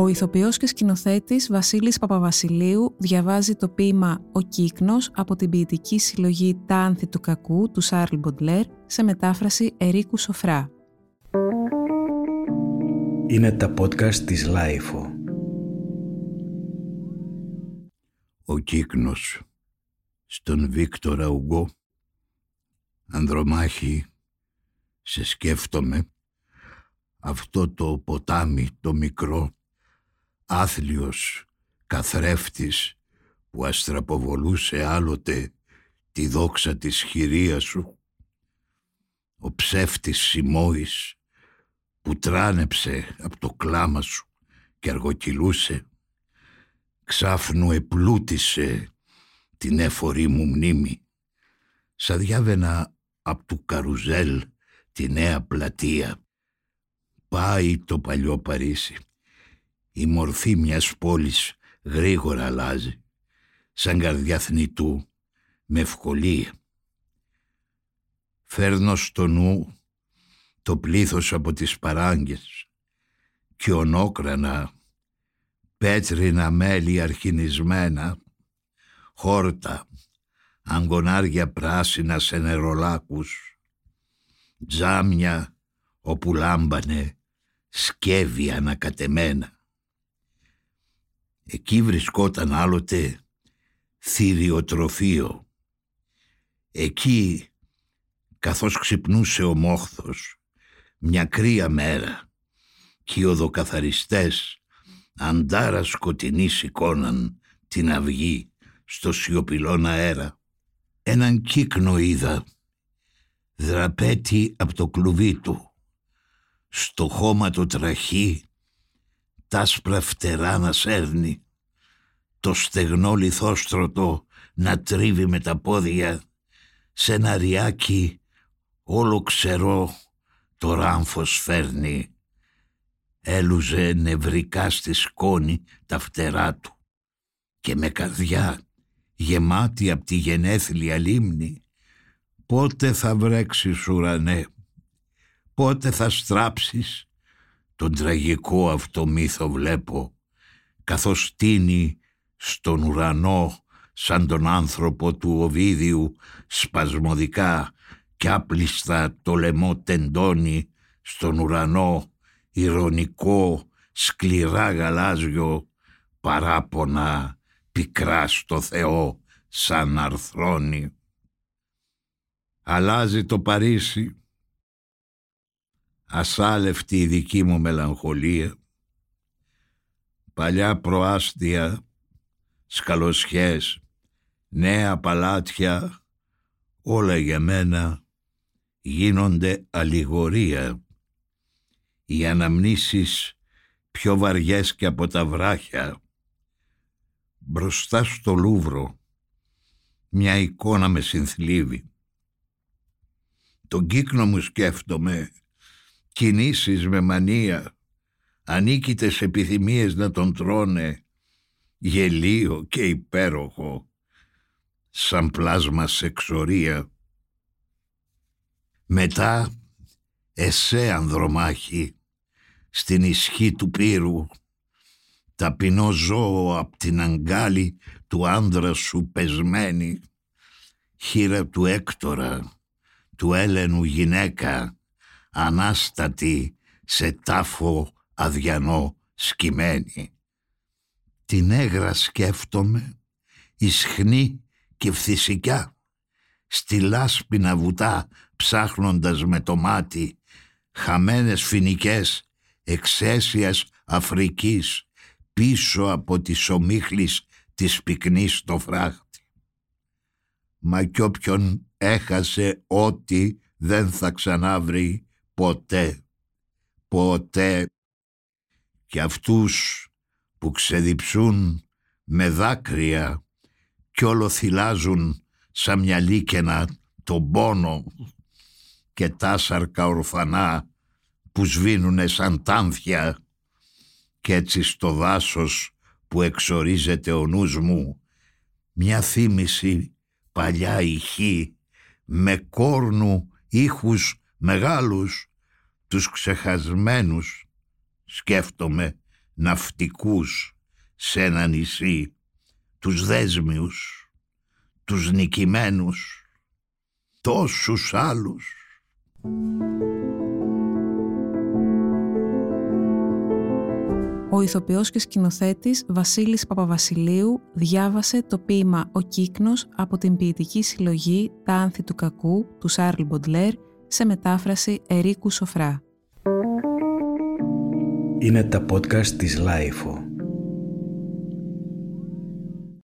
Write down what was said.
Ο ηθοποιός και σκηνοθέτης Βασίλης Παπαβασιλείου διαβάζει το ποίημα «Ο Κύκνος» από την ποιητική συλλογή «Τα άνθη του κακού» του Σάρλ Μποντλέρ σε μετάφραση Ερίκου Σοφρά. Είναι τα podcast της LiFO. Ο Κύκνος στον Βίκτορα Ουγκό Ανδρομάχη σε σκέφτομαι αυτό το ποτάμι το μικρό άθλιος καθρέφτης που αστραποβολούσε άλλοτε τη δόξα της χειρίας σου. Ο ψεύτης Σιμώης που τράνεψε από το κλάμα σου και αργοκυλούσε ξάφνου επλούτησε την έφορη μου μνήμη σαν διάβαινα από του καρουζέλ τη νέα πλατεία. Πάει το παλιό Παρίσι η μορφή μιας πόλης γρήγορα αλλάζει, σαν καρδιά θνητού, με ευκολία. Φέρνω στο νου το πλήθος από τις παράγκες και ονόκρανα, πέτρινα μέλη αρχινισμένα, χόρτα, αγκονάρια πράσινα σε νερολάκους, τζάμια όπου λάμπανε σκεύη ανακατεμένα. Εκεί βρισκόταν άλλοτε θηριοτροφείο. Εκεί, καθώς ξυπνούσε ο μόχθος, μια κρύα μέρα, κι οι οδοκαθαριστές αντάρα σκοτεινή σηκώναν την αυγή στο σιωπηλόν αέρα. Έναν κύκνο είδα, δραπέτη από το κλουβί του, στο χώμα το τραχή τα άσπρα φτερά να σέρνει, το στεγνό λιθόστρωτο να τρίβει με τα πόδια, σε ένα ριάκι όλο ξερό το ράμφος φέρνει. Έλουζε νευρικά στη σκόνη τα φτερά του. Και με καρδιά γεμάτη από τη γενέθλια λίμνη πότε θα βρέξεις ουρανέ, πότε θα στράψεις τον τραγικό αυτό μύθο βλέπω, καθώς τίνει στον ουρανό σαν τον άνθρωπο του Οβίδιου σπασμωδικά κι άπλιστα το λαιμό τεντώνει στον ουρανό ηρωνικό σκληρά γαλάζιο παράπονα πικρά στο Θεό σαν αρθρώνει. Αλλάζει το Παρίσι ασάλευτη η δική μου μελαγχολία, παλιά προάστια, σκαλοσιές, νέα παλάτια, όλα για μένα γίνονται αλληγορία. Οι αναμνήσεις πιο βαριές και από τα βράχια. Μπροστά στο Λούβρο μια εικόνα με συνθλίβει. Τον κύκνο μου σκέφτομαι κινήσεις με μανία, ανίκητες επιθυμίες να τον τρώνε, γελίο και υπέροχο, σαν πλάσμα σεξορία. Μετά, εσέ ανδρομάχη, στην ισχύ του πύρου, ταπεινό ζώο απ' την αγκάλη του άνδρα σου πεσμένη, χείρα του Έκτορα, του Έλενου γυναίκα, ανάστατη σε τάφο αδιανό σκημένη. Την έγρα σκέφτομαι, ισχνή και φθησικιά, στη λάσπη να βουτά ψάχνοντας με το μάτι, χαμένες φοινικές εξαίσιας Αφρικής, πίσω από τις ομίχλης της πυκνής το φράχτη. Μα κι όποιον έχασε ό,τι δεν θα ξανάβρει ποτέ, ποτέ. Και αυτούς που ξεδιψούν με δάκρυα κι όλο θυλάζουν σαν μια λίκαινα τον πόνο και τάσαρκα ορφανά που σβήνουνε σαν τάνθια κι έτσι στο δάσος που εξορίζεται ο νους μου μια θύμηση παλιά ηχή με κόρνου ήχους μεγάλους τους ξεχασμένους σκέφτομαι ναυτικούς σε ένα νησί, τους δέσμιους, τους νικημένους, τόσους άλλους. Ο ηθοποιός και σκηνοθέτης Βασίλης Παπαβασιλείου διάβασε το ποίημα «Ο Κύκνος» από την ποιητική συλλογή «Τα άνθη του κακού» του Σάρλ Μποντλέρ σε μετάφραση Ερίκου Σοφρά. Είναι τα podcast της LiFO.